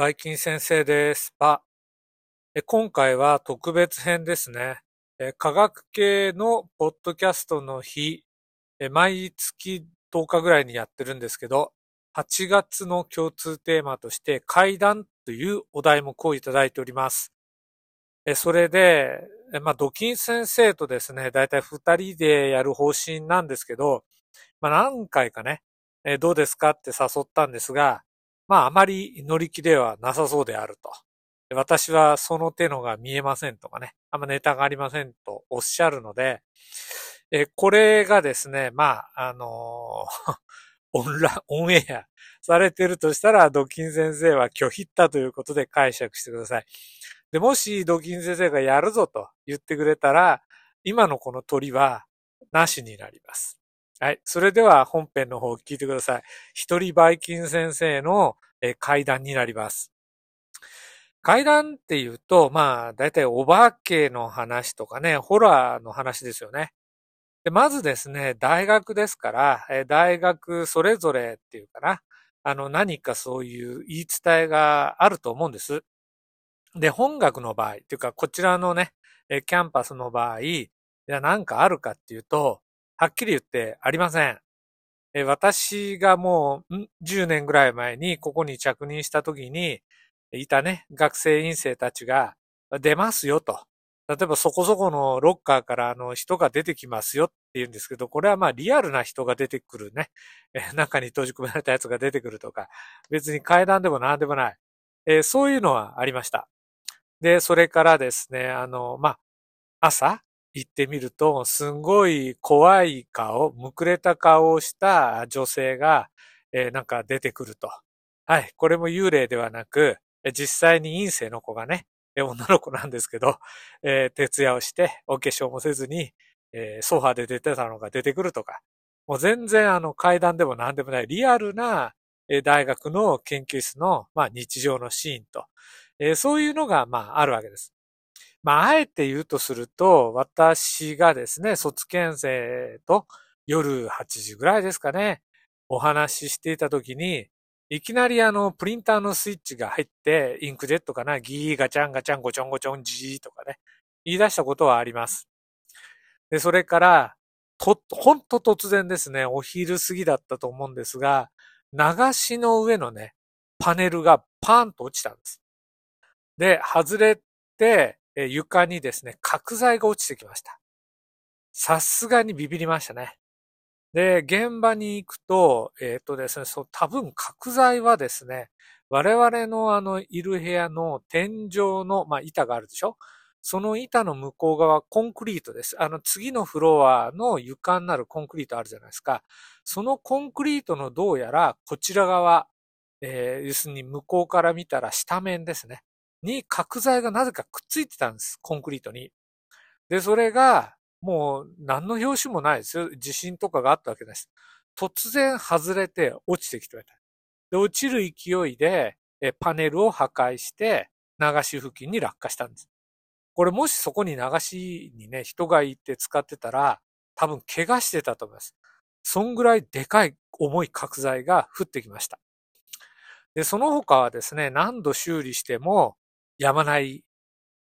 バイキン先生です。パ。今回は特別編ですね。科学系のポッドキャストの日、毎月10日ぐらいにやってるんですけど、8月の共通テーマとして階段というお題目をいただいております。それで、まあ、ドキン先生とですね、だいたい2人でやる方針なんですけど、まあ、何回かね、どうですかって誘ったんですが、まああまり乗り気ではなさそうであると。私はその手のが見えませんとかね、あんまネタがありませんとおっしゃるので、えこれがですね、まあ、あのー、オンラ、オンエアされてるとしたら、ドキン先生は拒否ったということで解釈してください。で、もしドキン先生がやるぞと言ってくれたら、今のこの鳥はなしになります。はい。それでは本編の方を聞いてください。一人バイキン先生の階段になります。階段っていうと、まあ、だいたいお化けの話とかね、ホラーの話ですよね。でまずですね、大学ですから、大学それぞれっていうかな、あの、何かそういう言い伝えがあると思うんです。で、本学の場合、っていうか、こちらのね、キャンパスの場合、じゃあ何かあるかっていうと、はっきり言ってありません。私がもう10年ぐらい前にここに着任した時にいたね、学生院生たちが出ますよと。例えばそこそこのロッカーからあの人が出てきますよって言うんですけど、これはまあリアルな人が出てくるね。中に閉じ込められたやつが出てくるとか、別に階段でも何でもない。えそういうのはありました。で、それからですね、あの、まあ、朝、行ってみると、すんごい怖い顔、むくれた顔をした女性が、えー、なんか出てくると。はい。これも幽霊ではなく、実際に陰性の子がね、女の子なんですけど、えー、徹夜をして、お化粧もせずに、えー、ソファで出てたのが出てくるとか、もう全然あの階段でも何でもないリアルな、え大学の研究室の、まあ、日常のシーンと、えー、そういうのが、まあ、あるわけです。まあ、あえて言うとすると、私がですね、卒検生と夜8時ぐらいですかね、お話ししていたときに、いきなりあの、プリンターのスイッチが入って、インクジェットかな、ギーガチャンガチャンゴチョンゴチョンジーとかね、言い出したことはあります。で、それから、と、ほんと突然ですね、お昼過ぎだったと思うんですが、流しの上のね、パネルがパーンと落ちたんです。で、外れて、え床にですね、角材が落ちてきました。さすがにビビりましたね。で、現場に行くと、えっ、ー、とですね、そう、多分角材はですね、我々のあの、いる部屋の天井の、まあ、板があるでしょ？その板の向こう側、コンクリートです。あの、次のフロアの床になるコンクリートあるじゃないですか。そのコンクリートのどうやら、こちら側、えー、要するに向こうから見たら下面ですね。に角材がなぜかくっついてたんです。コンクリートに。で、それが、もう何の拍子もないですよ。地震とかがあったわけです。突然外れて落ちてきてた。で、落ちる勢いで、えパネルを破壊して、流し付近に落下したんです。これもしそこに流しにね、人がいて使ってたら、多分怪我してたと思います。そんぐらいでかい重い角材が降ってきました。で、その他はですね、何度修理しても、やまない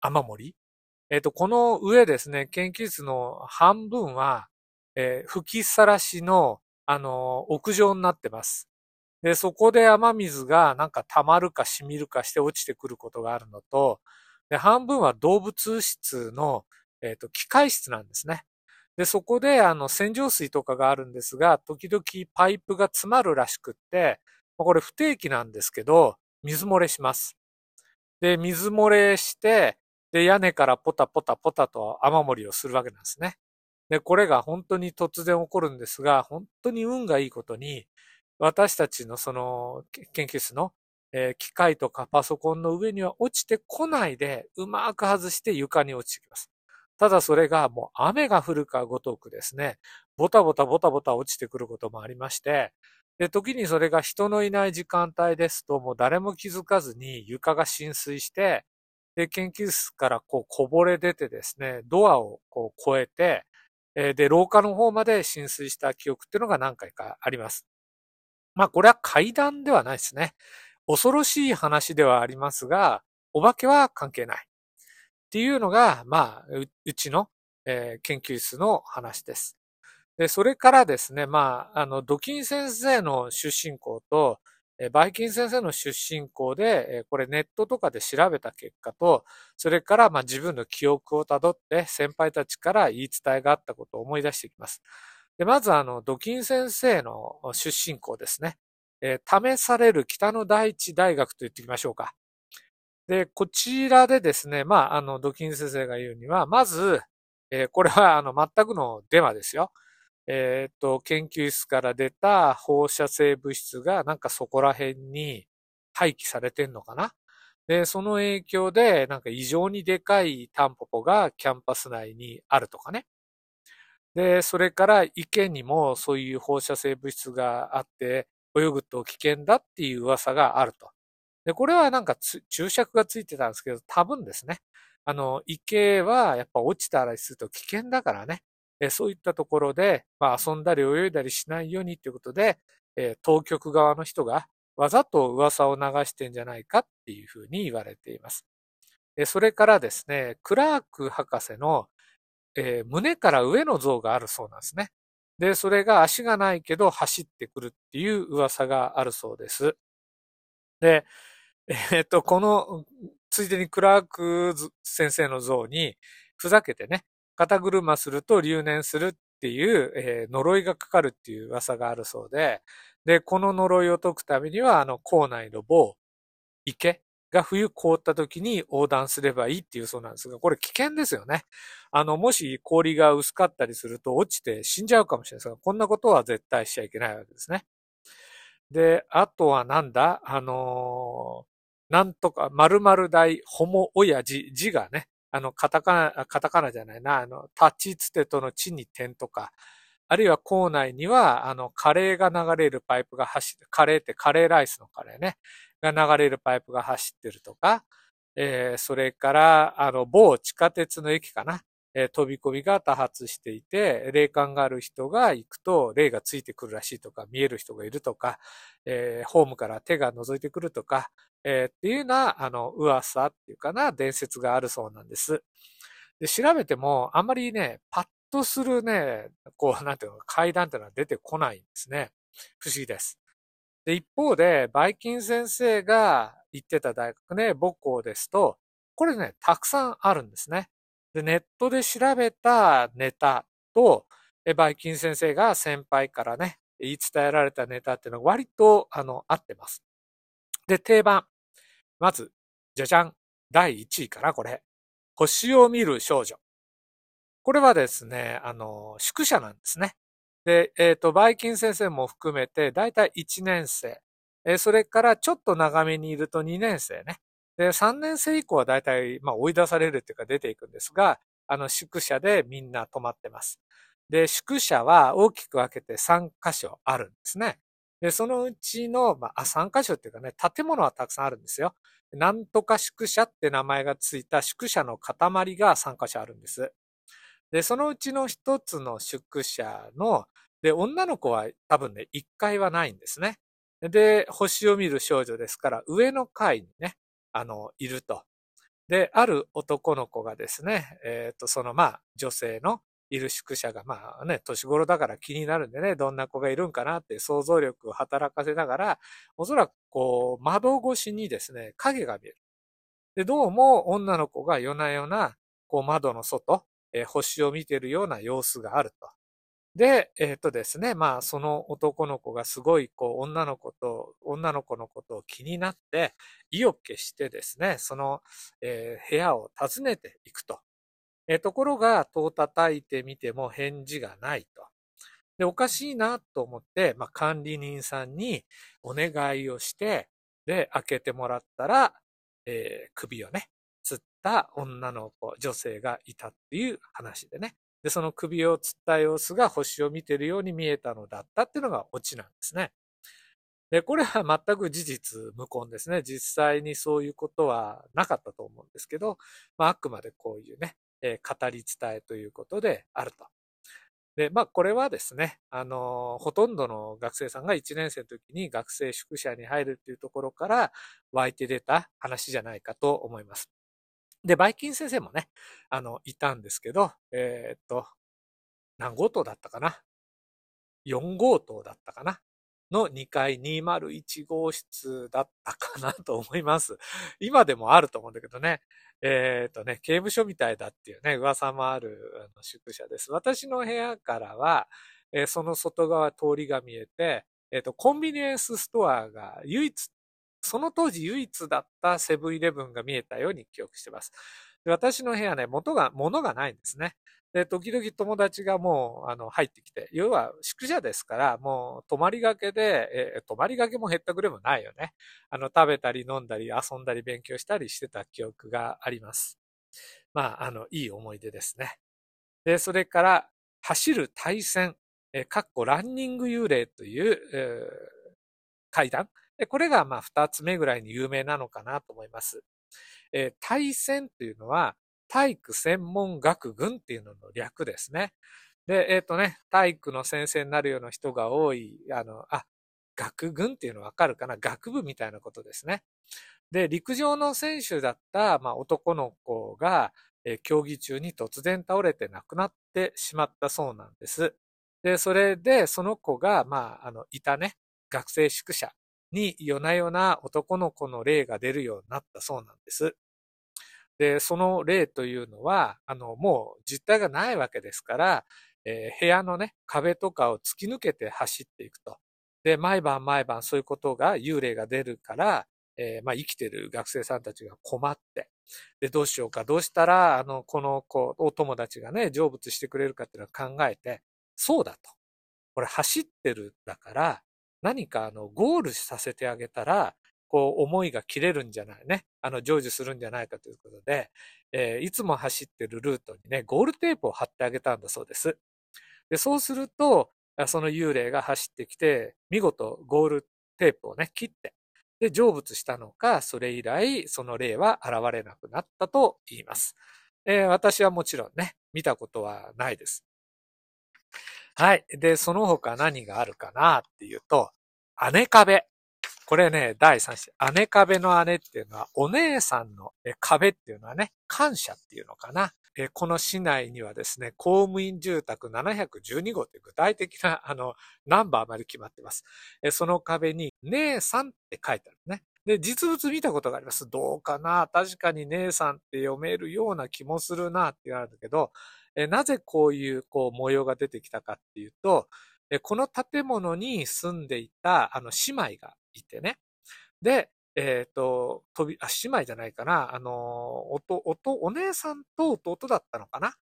雨漏り？えっ、ー、と、この上ですね、研究室の半分は、えー、吹きさらしの、あのー、屋上になってます。で、そこで雨水がなんか溜まるか染みるかして落ちてくることがあるのと、で、半分は動物室の、えっ、と、機械室なんですね。で、そこで、あの、洗浄水とかがあるんですが、時々パイプが詰まるらしくって、これ不定期なんですけど、水漏れします。で、水漏れして、で、屋根からポタポタポタと雨漏りをするわけなんですね。で、これが本当に突然起こるんですが、本当に運がいいことに、私たちのその研究室の、えー、機械とかパソコンの上には落ちてこないで、うまく外して床に落ちてきます。ただそれがもう雨が降るかごとくですね、ボタボタボタボタ落ちてくることもありまして、で、時にそれが人のいない時間帯ですと、もう誰も気づかずに床が浸水して、で、研究室からこうこぼれ出てですね、ドアをこう越えて、えで、廊下の方まで浸水した記憶っていうのが何回かあります。まあ、これは階段ではないですね。恐ろしい話ではありますが、お化けは関係ない。っていうのが、まあ、うちの、えー、研究室の話です。で、それからですね、まあ、あの、ドキン先生の出身校と、バイキン先生の出身校で、これネットとかで調べた結果と、それからまあ自分の記憶をたどって先輩たちから言い伝えがあったことを思い出していきます。で、まずあの、ドキン先生の出身校ですね。え、試される北の第一大学と言っておきましょうか。で、こちらでですね、まあ、あの、ドキン先生が言うには、まず、えー、これはあの、全くのデマですよ。えっ、と、研究室から出た放射性物質がなんかそこら辺に廃棄されてんのかな？で、その影響でなんか異常にでかいタンポポがキャンパス内にあるとかね。で、それから池にもそういう放射性物質があって泳ぐと危険だっていう噂があると。で、これはなんか注釈がついてたんですけど、多分ですね。あの、池はやっぱ落ちたりすると危険だからね。えそういったところで、まあ、遊んだり泳いだりしないようにということで、え当局側の人がわざと噂を流してんじゃないかっていうふうに言われています。それからですね、クラーク博士の、え胸から上の像があるそうなんですね。で、それが足がないけど走ってくるっていう噂があるそうです。で、えっ、と、この、ついでにクラーク先生の像に、ふざけてね、肩車すると留年するっていう、えー、呪いがかかるっていう噂があるそうで、で、この呪いを解くためには、あの、校内の某池が冬凍った時に横断すればいいっていうそうなんですが、これ危険ですよね。あの、もし氷が薄かったりすると落ちて死んじゃうかもしれないですが、こんなことは絶対しちゃいけないわけですね。で、あとはなんだ？あのー、なんとか、〇〇大、ホモ親父、字がね、あの、カタカナ、カタカナじゃないな、あの、立ちつてとの地に点とか、あるいは校内には、あの、カレーが流れるパイプが走って、カレーってカレーライスのカレーね、が流れるパイプが走ってるとか、えー、それから、あの、某地下鉄の駅かな、え、飛び込みが多発していて、霊感がある人が行くと霊がついてくるらしいとか、見える人がいるとか、えー、ホームから手が覗いてくるとか、えー、っていうような、あの、噂っていうかな、伝説があるそうなんです。で、調べても、あんまりね、パッとするね、こう、なんていうの、階段っていうのは出てこないんですね。不思議です。で、一方で、バイキン先生が行ってた大学ね、母校ですと、これね、たくさんあるんですね。で、ネットで調べたネタと、バイキン先生が先輩からね、言い伝えられたネタっていうのは割と、あの、合ってます。で、定番。まず、じゃじゃん。第1位かな、これ。星を見る少女。これはですね、あの、宿舎なんですね。で、えっ、ー、と、バイキン先生も含めて、だいたい1年生。え、それからちょっと長めにいると2年生ね。で、3年生以降はだいたい、まあ、追い出されるっていうか出ていくんですが、あの、宿舎でみんな泊まってます。で、宿舎は大きく分けて3箇所あるんですね。で、そのうちの、まあ、3箇所っていうかね、建物はたくさんあるんですよ。なんとか宿舎って名前がついた宿舎の塊が3箇所あるんです。で、そのうちの一つの宿舎の、で、女の子は多分ね、1階はないんですね。で、星を見る少女ですから、上の階にね、あの、いると。で、ある男の子がですね、えっ、ー、と、そのまあ、女性のいる宿舎が、まあね、年頃だから気になるんでね、どんな子がいるんかなって想像力を働かせながら、おそらくこう、窓越しにですね、影が見える。で、どうも女の子が夜な夜な、こう窓の外、えー、星を見てるような様子があると。で、えっ、ー、とですね、まあ、その男の子がすごい、こう、女の子と、女の子のことを気になって、意を決してですね、その、えー、部屋を訪ねていくと。えー、ところが、戸を叩いてみても返事がないと。で、おかしいなと思って、まあ、管理人さんにお願いをして、で、開けてもらったら、えー、首をね、つった女の子、女性がいたっていう話でね。で、その首をつった様子が星を見ているように見えたのだったっていうのがオチなんですね。で、これは全く事実無根ですね。実際にそういうことはなかったと思うんですけど、まあ、あくまでこういうね、えー、語り伝えということであると。で、まあ、これはですね、あの、ほとんどの学生さんが1年生の時に学生宿舎に入るっていうところから湧いて出た話じゃないかと思います。で、バイキン先生もね、あの、いたんですけど、えー、っと、何号棟だったかな ?4 号棟だったかな？の2階201号室だったかなと思います。今でもあると思うんだけどね。えっ、とね、刑務所みたいだっていうね、噂もある宿舎です。私の部屋からは、えー、その外側通りが見えて、えっ、ー、と、コンビニエンスストアが唯一、その当時唯一だったセブンイレブンが見えたように記憶してます。で私の部屋ね、元が、物がないんですね。で、時々友達がもう、あの、入ってきて、要は宿舎ですから、もう泊まりがけで、え泊まりがけも減ったくれもないよね。あの、食べたり飲んだり遊んだり勉強したりしてた記憶があります。まあ、あの、いい思い出ですね。で、それから、走る対戦、えかっこランニング幽霊という、えー、階段。これが、まあ、二つ目ぐらいに有名なのかなと思います。えー、対戦というのは、体育専門学群っていうのの略ですね。で、えっ、ー、とね、体育の先生になるような人が多い、あの、あ、学群っていうのわかるかな？学部みたいなことですね。で、陸上の選手だった、まあ、男の子が、えー、競技中に突然倒れて亡くなってしまったそうなんです。で、それで、その子が、まあ、あの、いたね、学生宿舎に夜な夜な男の子の霊が出るようになったそうなんです。で、その例というのは、あの、もう実体がないわけですから、えー、部屋のね、壁とかを突き抜けて走っていくと。で、毎晩毎晩そういうことが、幽霊が出るから、えー、まあ生きてる学生さんたちが困って、で、どうしようか、どうしたら、あの、この子、お友達がね、成仏してくれるかっていうのを考えて、そうだと。これ走ってるだから、何かあの、ゴールさせてあげたら、こう、思いが切れるんじゃないね。あの、成就するんじゃないかということで、えー、いつも走ってるルートにね、ゴールテープを貼ってあげたんだそうです。で、そうすると、その幽霊が走ってきて、見事ゴールテープをね、切って、で、成仏したのか、それ以来、その霊は現れなくなったと言います。えー、私はもちろんね、見たことはないです。はい。で、その他何があるかなっていうと、姉壁。これね、第3子。姉壁の姉っていうのは、お姉さんの壁っていうのはね、感謝っていうのかな。この市内にはですね、公務員住宅712号って具体的な、あの、ナンバーまで決まってます。その壁に、姉さんって書いてあるね。で、実物見たことがあります。どうかな確かに姉さんって読めるような気もするなって言われるけど、なぜこういう、こう、模様が出てきたかっていうと、この建物に住んでいた、あの、姉妹がいてね。で、えっ、ー、と、飛び、あ、姉妹じゃないかな。あの、おと、お、お姉さんと弟だったのかな。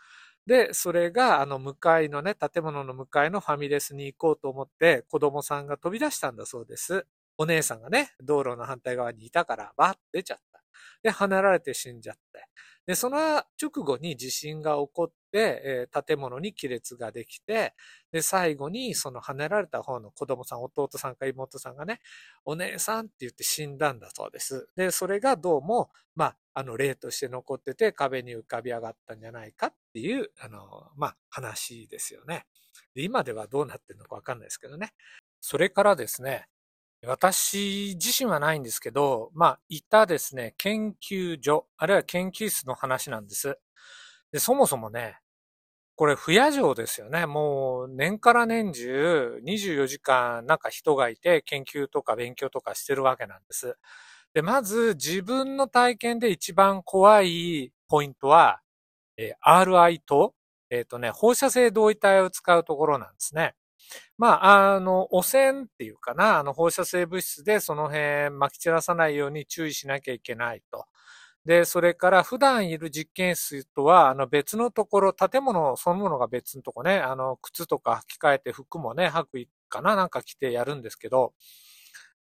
で、それが、あの、向かいのね、建物の向かいのファミレスに行こうと思って、子供さんが飛び出したんだそうです。お姉さんがね、道路の反対側にいたから、バーって出ちゃった。で、離られて死んじゃって。で、その直後に地震が起こって、えー、建物に亀裂ができて、で、最後にその跳ねられた方の子供さん、弟さんか妹さんがね、お姉さんって言って死んだんだそうです。で、それがどうも、まあ、あの、例として残ってて壁に浮かび上がったんじゃないかっていう、あの、まあ、話ですよね。で、今ではどうなってるのかわかんないですけどね。それからですね、私自身はないんですけど、まあ、いたですね、研究所、あるいは研究室の話なんです。で、そもそもね、これ、不夜城ですよね。もう、年から年中、24時間、なんか人がいて、研究とか勉強とかしてるわけなんです。で、まず、自分の体験で一番怖いポイントは、えー、RI と、えっ、ー、とね、放射性同位体を使うところなんですね。まあ、あの、汚染っていうかな、あの、放射性物質でその辺撒き散らさないように注意しなきゃいけないと。で、それから普段いる実験室とは、あの別のところ、建物そのものが別のとこね、あの、靴とか履き替えて服もね、履くかななんか着てやるんですけど、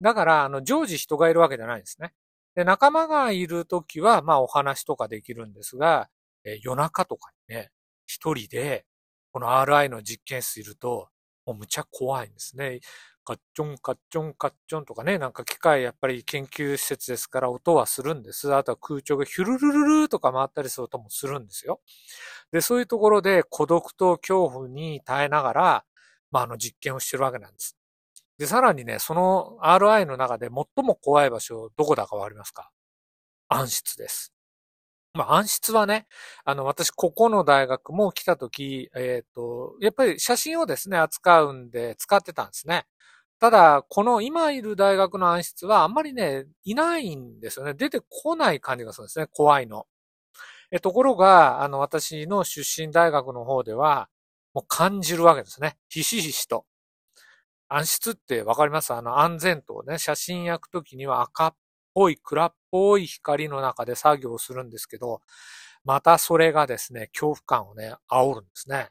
だから、あの、常時人がいるわけじゃないんですね。で、仲間がいるときは、まあお話とかできるんですが、え夜中とかにね、一人で、この RI の実験室いると、もうむちゃ怖いんですね。カッチョン、カッチョン、カッチョンとかね、なんか機械やっぱり研究施設ですから音はするんです。あとは空調がヒュルルルルとか回ったりする音もするんですよ。で、そういうところで孤独と恐怖に耐えながら、まあ、あの実験をしてるわけなんです。で、さらにね、その RI の中で最も怖い場所、どこだかわかりますか？暗室です。まあ、暗室はね、あの、私、ここの大学も来たとき、えっ、ー、と、やっぱり写真をですね、扱うんで使ってたんですね。ただ、この今いる大学の暗室はあんまりね、いないんですよね。出てこない感じがするんですね。怖いの。え、ところが、あの、私の出身大学の方では、もう感じるわけですね。ひしひしと。暗室ってわかります？あの、安全灯ね、写真焼くときには赤っぽい、暗っぽい光の中で作業するんですけど、またそれがですね、恐怖感をね、煽るんですね。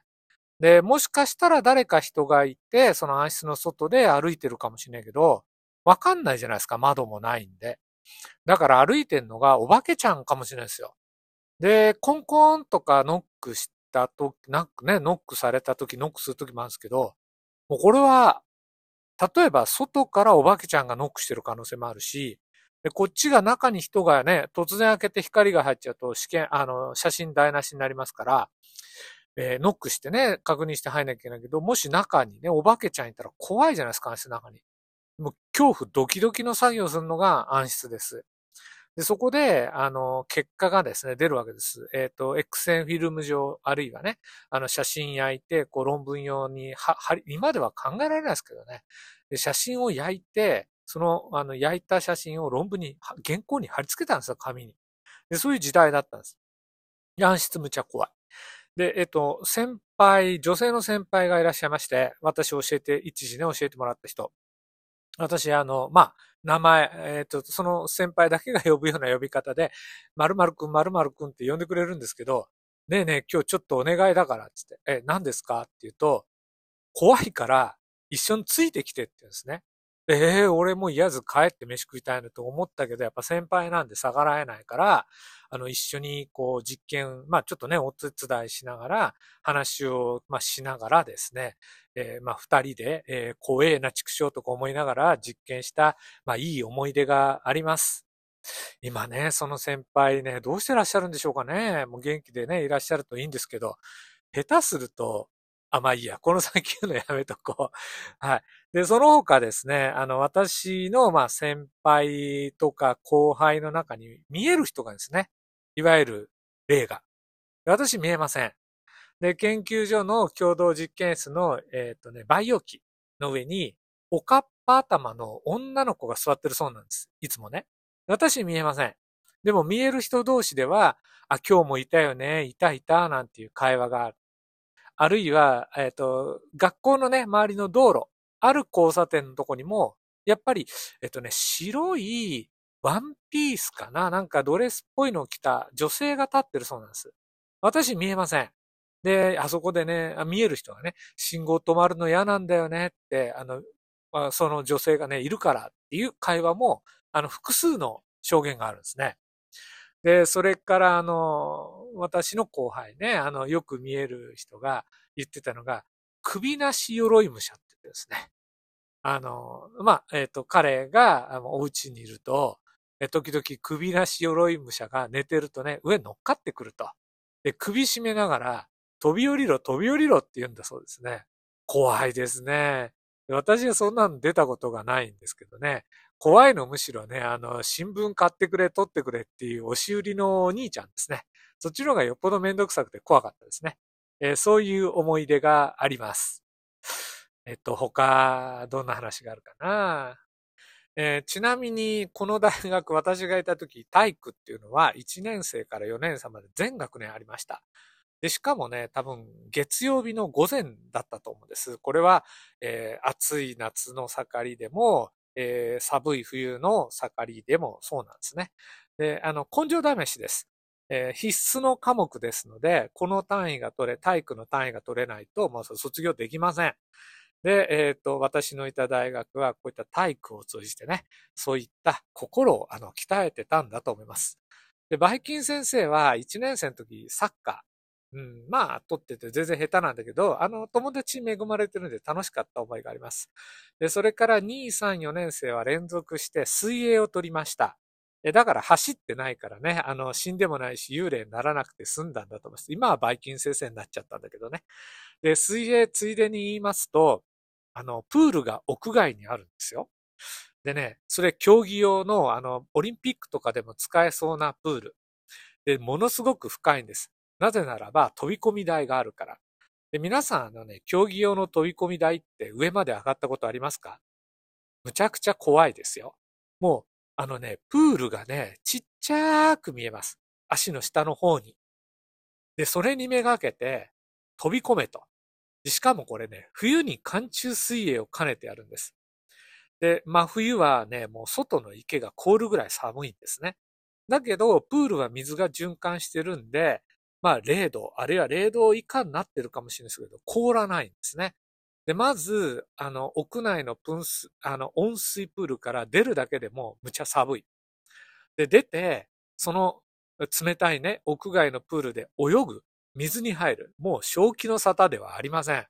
で、もしかしたら誰か人がいて、その暗室の外で歩いてるかもしれないけど、わかんないじゃないですか、窓もないんで。だから歩いてんのがお化けちゃんかもしれないですよ。で、コンコンとかノックしたとき、なんかね、ノックされたとき、ノックするときもあるんですけど、もうこれは例えば外からお化けちゃんがノックしてる可能性もあるし、で、こっちが中に人がね、突然開けて光が入っちゃうと試験、あの、写真台無しになりますから、えー、ノックしてね、確認して入んなきゃいけないけど、もし中にね、お化けちゃんいたら怖いじゃないですか、暗室の中に。もう恐怖ドキドキの作業するのが暗室です。で、そこで、あの、結果がですね、出るわけです。えっ、ー、と、X 線フィルム上、あるいはね、あの、写真焼いて、こう、論文用に、は、はり、今では考えられないですけどね。で、写真を焼いて、その、あの、焼いた写真を論文に、原稿に貼り付けたんですよ、紙に。で、そういう時代だったんです。暗室むちゃ怖い。で、えっ、と、先輩、女性の先輩がいらっしゃいまして、私教えて、一時ね、教えてもらった人。私、あの、まあ、名前、えっ、と、その先輩だけが呼ぶような呼び方で、〇〇くん、〇〇くんって呼んでくれるんですけど、ねえねえ、今日ちょっとお願いだから、つって、え、何ですか？って言うと、怖いから一緒についてきてって言うんですね。ええー、俺も嫌ず帰って飯食いたいなと思ったけど、やっぱ先輩なんで逆らえないから、あの、一緒にこう実験、まあちょっとね、お手伝いしながら、話を、まあしながらですね、えー、まあ二人で、えー、怖えな畜生とか思いながら実験した、まあいい思い出があります。今ね、その先輩ね、どうしてらっしゃるんでしょうかね。もう元気でね、いらっしゃるといいんですけど、下手すると、あ、まあいいや。この先言うのやめとこう。はい。で、その他ですね、あの、私の、まあ、先輩とか後輩の中に見える人がですね、いわゆる例が。私見えません。で、研究所の共同実験室の、えっ、ー、とね、培養器の上に、おかっぱ頭の女の子が座ってるそうなんです。いつもね。私見えません。でも見える人同士では、あ、今日もいたよね、いたいた、なんていう会話がある。あるいは、えっ、ー、と、学校のね、周りの道路、ある交差点のとこにも、やっぱり、えっ、とね、白いワンピースかな？なんかドレスっぽいのを着た女性が立ってるそうなんです。私見えません。で、あそこでね、見える人がね、信号止まるの嫌なんだよねって、あの、その女性がね、いるからっていう会話も、あの、複数の証言があるんですね。で、それから、あの、私の後輩ね、あの、よく見える人が言ってたのが、首なし鎧武者って言ってですね。あの、まあ、えっ、ー、と、彼が、あの、お家にいると、え時々首なし鎧武者が寝てるとね、上乗っかってくると。で、首絞めながら、飛び降りろ、飛び降りろって言うんだそうですね。怖いですね。私はそんなの出たことがないんですけどね。怖いのむしろね、あの、新聞買ってくれ、取ってくれっていう押し売りのお兄ちゃんですね。そっちの方がよっぽどめんどくさくて怖かったですね。えー、そういう思い出があります。えっと、他、どんな話があるかな。えー、ちなみに、この大学、私がいた時、体育っていうのは1年生から4年生まで全学年ありました。で、しかもね、多分、月曜日の午前だったと思うんです。これは、えー、暑い夏の盛りでも、えー、寒い冬の盛りでもそうなんですね。で、あの、根性試しです。えー、必須の科目ですので、この単位が取れ、体育の単位が取れないと、もう卒業できません。で、えっ、ー、と、私のいた大学はこういった体育を通じてね、そういった心をあの鍛えてたんだと思います。で、バイキン先生は1年生の時サッカー、うん、まあ、撮ってて全然下手なんだけど、あの、友達に恵まれてるんで楽しかった思いがあります。で、それから2、3、4年生は連続して水泳を取りました。だから走ってないからね、あの、死んでもないし、幽霊にならなくて済んだんだと思います。今はバイキン先生になっちゃったんだけどね。で、水泳ついでに言いますと、あの、プールが屋外にあるんですよ。でね、それ競技用の、あの、オリンピックとかでも使えそうなプール。で、ものすごく深いんです。なぜならば、飛び込み台があるから。で、皆さんあのね、競技用の飛び込み台って上まで上がったことありますか？むちゃくちゃ怖いですよ。もう、あのね、プールがね、ちっちゃーく見えます。足の下の方に。で、それにめがけて飛び込めと。しかもこれね、冬に寒中水泳を兼ねてやるんです。で、真冬はね、もう外の池が凍るぐらい寒いんですね。だけど、プールは水が循環してるんで、まあ0度、あるいは0度以下になってるかもしれないですけど、凍らないんですね。で、まず、あの、屋内の噴水、あの、温水プールから出るだけでもむちゃ寒い。で、出て、その冷たいね、屋外のプールで泳ぐ、水に入る。もう正気の沙汰ではありません。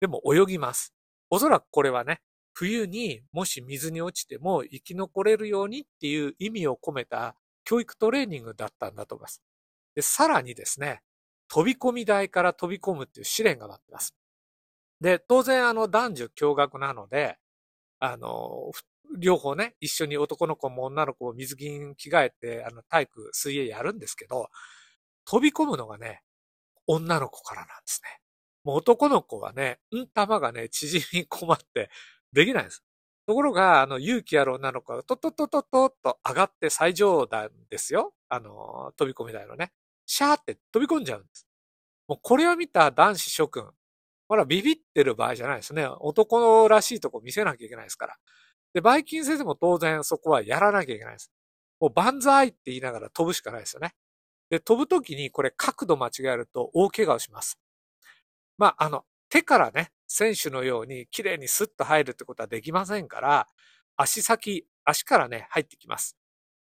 でも泳ぎます。おそらくこれはね、冬にもし水に落ちても生き残れるようにっていう意味を込めた教育トレーニングだったんだと思います。で、さらにですね、飛び込み台から飛び込むっていう試練が待ってます。で、当然あの男女共学なので、あの、両方ね、一緒に男の子も女の子も水着に着替えて、あの、体育、水泳やるんですけど、飛び込むのがね、女の子からなんですね。もう男の子はね、うん玉がね、縮み困ってできないんです。ところが、あの、勇気ある女の子がトトトトトっと上がって最上段ですよ。あの、飛び込み台のね。シャーって飛び込んじゃうんです。もうこれを見た男子諸君、ほら、ビビってる場合じゃないですね。男らしいとこ見せなきゃいけないですから。で、バイキン先生も当然そこはやらなきゃいけないです。もう万歳って言いながら飛ぶしかないですよね。で、飛ぶときにこれ角度間違えると大怪我をします。まあ、あの、手からね、選手のように綺麗にスッと入るってことはできませんから、足先、足からね、入ってきます。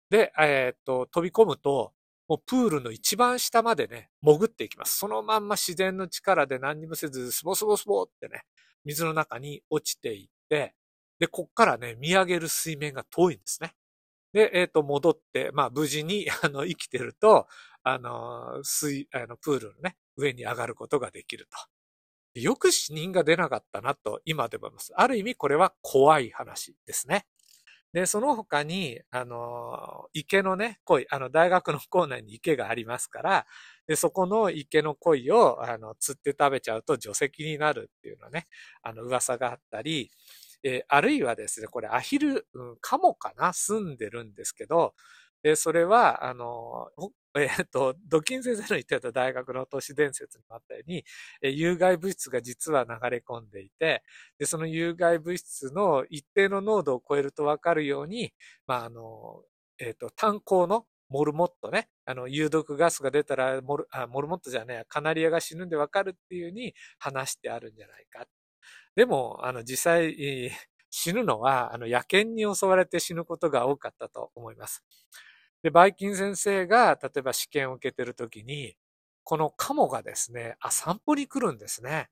で、えー、っと、飛び込むと、もうプールの一番下までね、潜っていきます。そのまんま自然の力で何にもせず、スボスボスボってね、水の中に落ちていって、で、こっからね、見上げる水面が遠いんですね。で、えっ、ー、と、戻って、まあ、無事に、あの、生きてると、あの、水、あの、プールのね、上に上がることができると。よく死人が出なかったなと、今でも思います。ある意味、これは怖い話ですね。で、その他に、あの、池のね、鯉、あの、大学の校内に池がありますから、で、そこの池の鯉を、あの、釣って食べちゃうと除石になるっていうのね、あの、噂があったり、えー、あるいはですね、これアヒル、うん、カモかな？住んでるんですけど、で、それは、あの、えっ、と、ドキン先生の言ってた大学の都市伝説にもあったように、え有害物質が実は流れ込んでいて、で、その有害物質の一定の濃度を超えるとわかるように、まあ、あの、えっ、と、炭鉱のモルモットね、あの、有毒ガスが出たらモル、モルモットじゃねえ、カナリアが死ぬんでわかるっていうに話してあるんじゃないか。でも、あの、実際、死ぬのは、あの、野犬に襲われて死ぬことが多かったと思います。で、バイキン先生が、例えば試験を受けてるときに、このカモがですね、あ、散歩に来るんですね。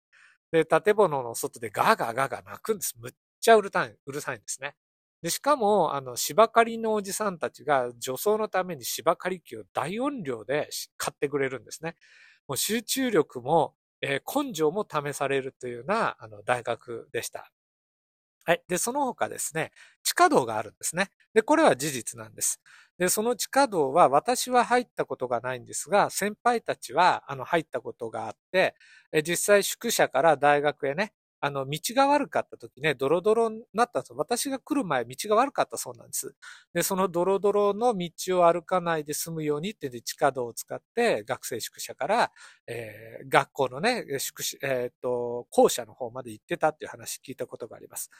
で、建物の外でガーガーガーガー鳴くんです。むっちゃうるさい、うるさいんですね。で、しかも、あの、芝刈りのおじさんたちが除草のために芝刈り機を大音量で買ってくれるんですね。もう集中力も、えー、根性も試されるというような、あの、大学でした。はい。で、その他ですね、地下道があるんですね。で、これは事実なんです。で、その地下道は私は入ったことがないんですが、先輩たちは、あの、入ったことがあって、実際宿舎から大学へね、あの、道が悪かった時ね、ドロドロになったと。私が来る前、道が悪かったそうなんです。で、そのドロドロの道を歩かないで済むようにってで地下道を使って、学生宿舎から、えー、学校のね、宿舎、えっ、と、校舎の方まで行ってたっていう話聞いたことがあります。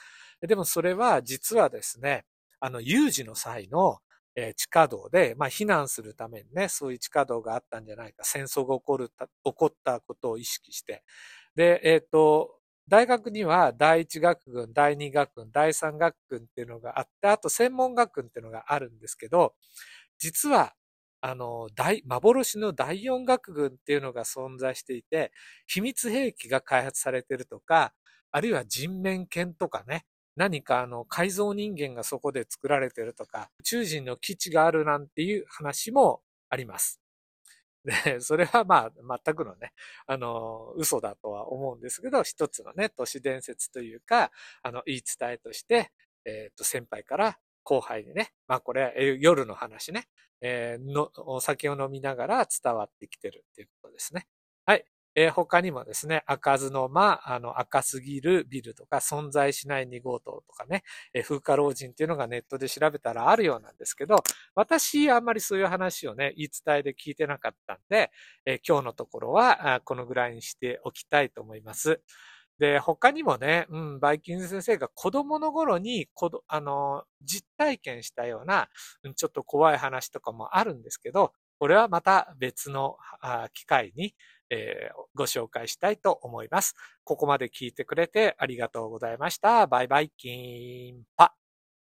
でもそれは実はですね、あの、有事の際の、えー、地下道で、まあ、避難するためにね、そういう地下道があったんじゃないか、戦争が起こる、起こったことを意識して。で、えっ、ー、と、大学には第一学群、第二学群、第三学群っていうのがあって、あと専門学群っていうのがあるんですけど、実はあの、大、幻の第四学群っていうのが存在していて、秘密兵器が開発されてるとか、あるいは人面犬とかね、何かあの改造人間がそこで作られてるとか、宇宙人の基地があるなんていう話もあります。で、それはまあ全くのね、あの、嘘だとは思うんですけど、一つのね、都市伝説というか、あの、言い伝えとして、えっ、ー、と、先輩から後輩にね、まあこれ、夜の話ね、えー、の、お酒を飲みながら伝わってきてるっていうことですね。はい。えー、他にもですね、開かずの間、あの、赤すぎるビルとか、存在しない2号棟とかね、えー、風化老人っていうのがネットで調べたらあるようなんですけど、私、あんまりそういう話をね、言い伝えで聞いてなかったんで、えー、今日のところは、このぐらいにしておきたいと思います。で、他にもね、うん、バイキング先生が子供の頃に、こど、あの、実体験したような、ちょっと怖い話とかもあるんですけど、これはまた別の機会に、ご紹介したいと思います。ここまで聞いてくれてありがとうございました。バイバイキンパ。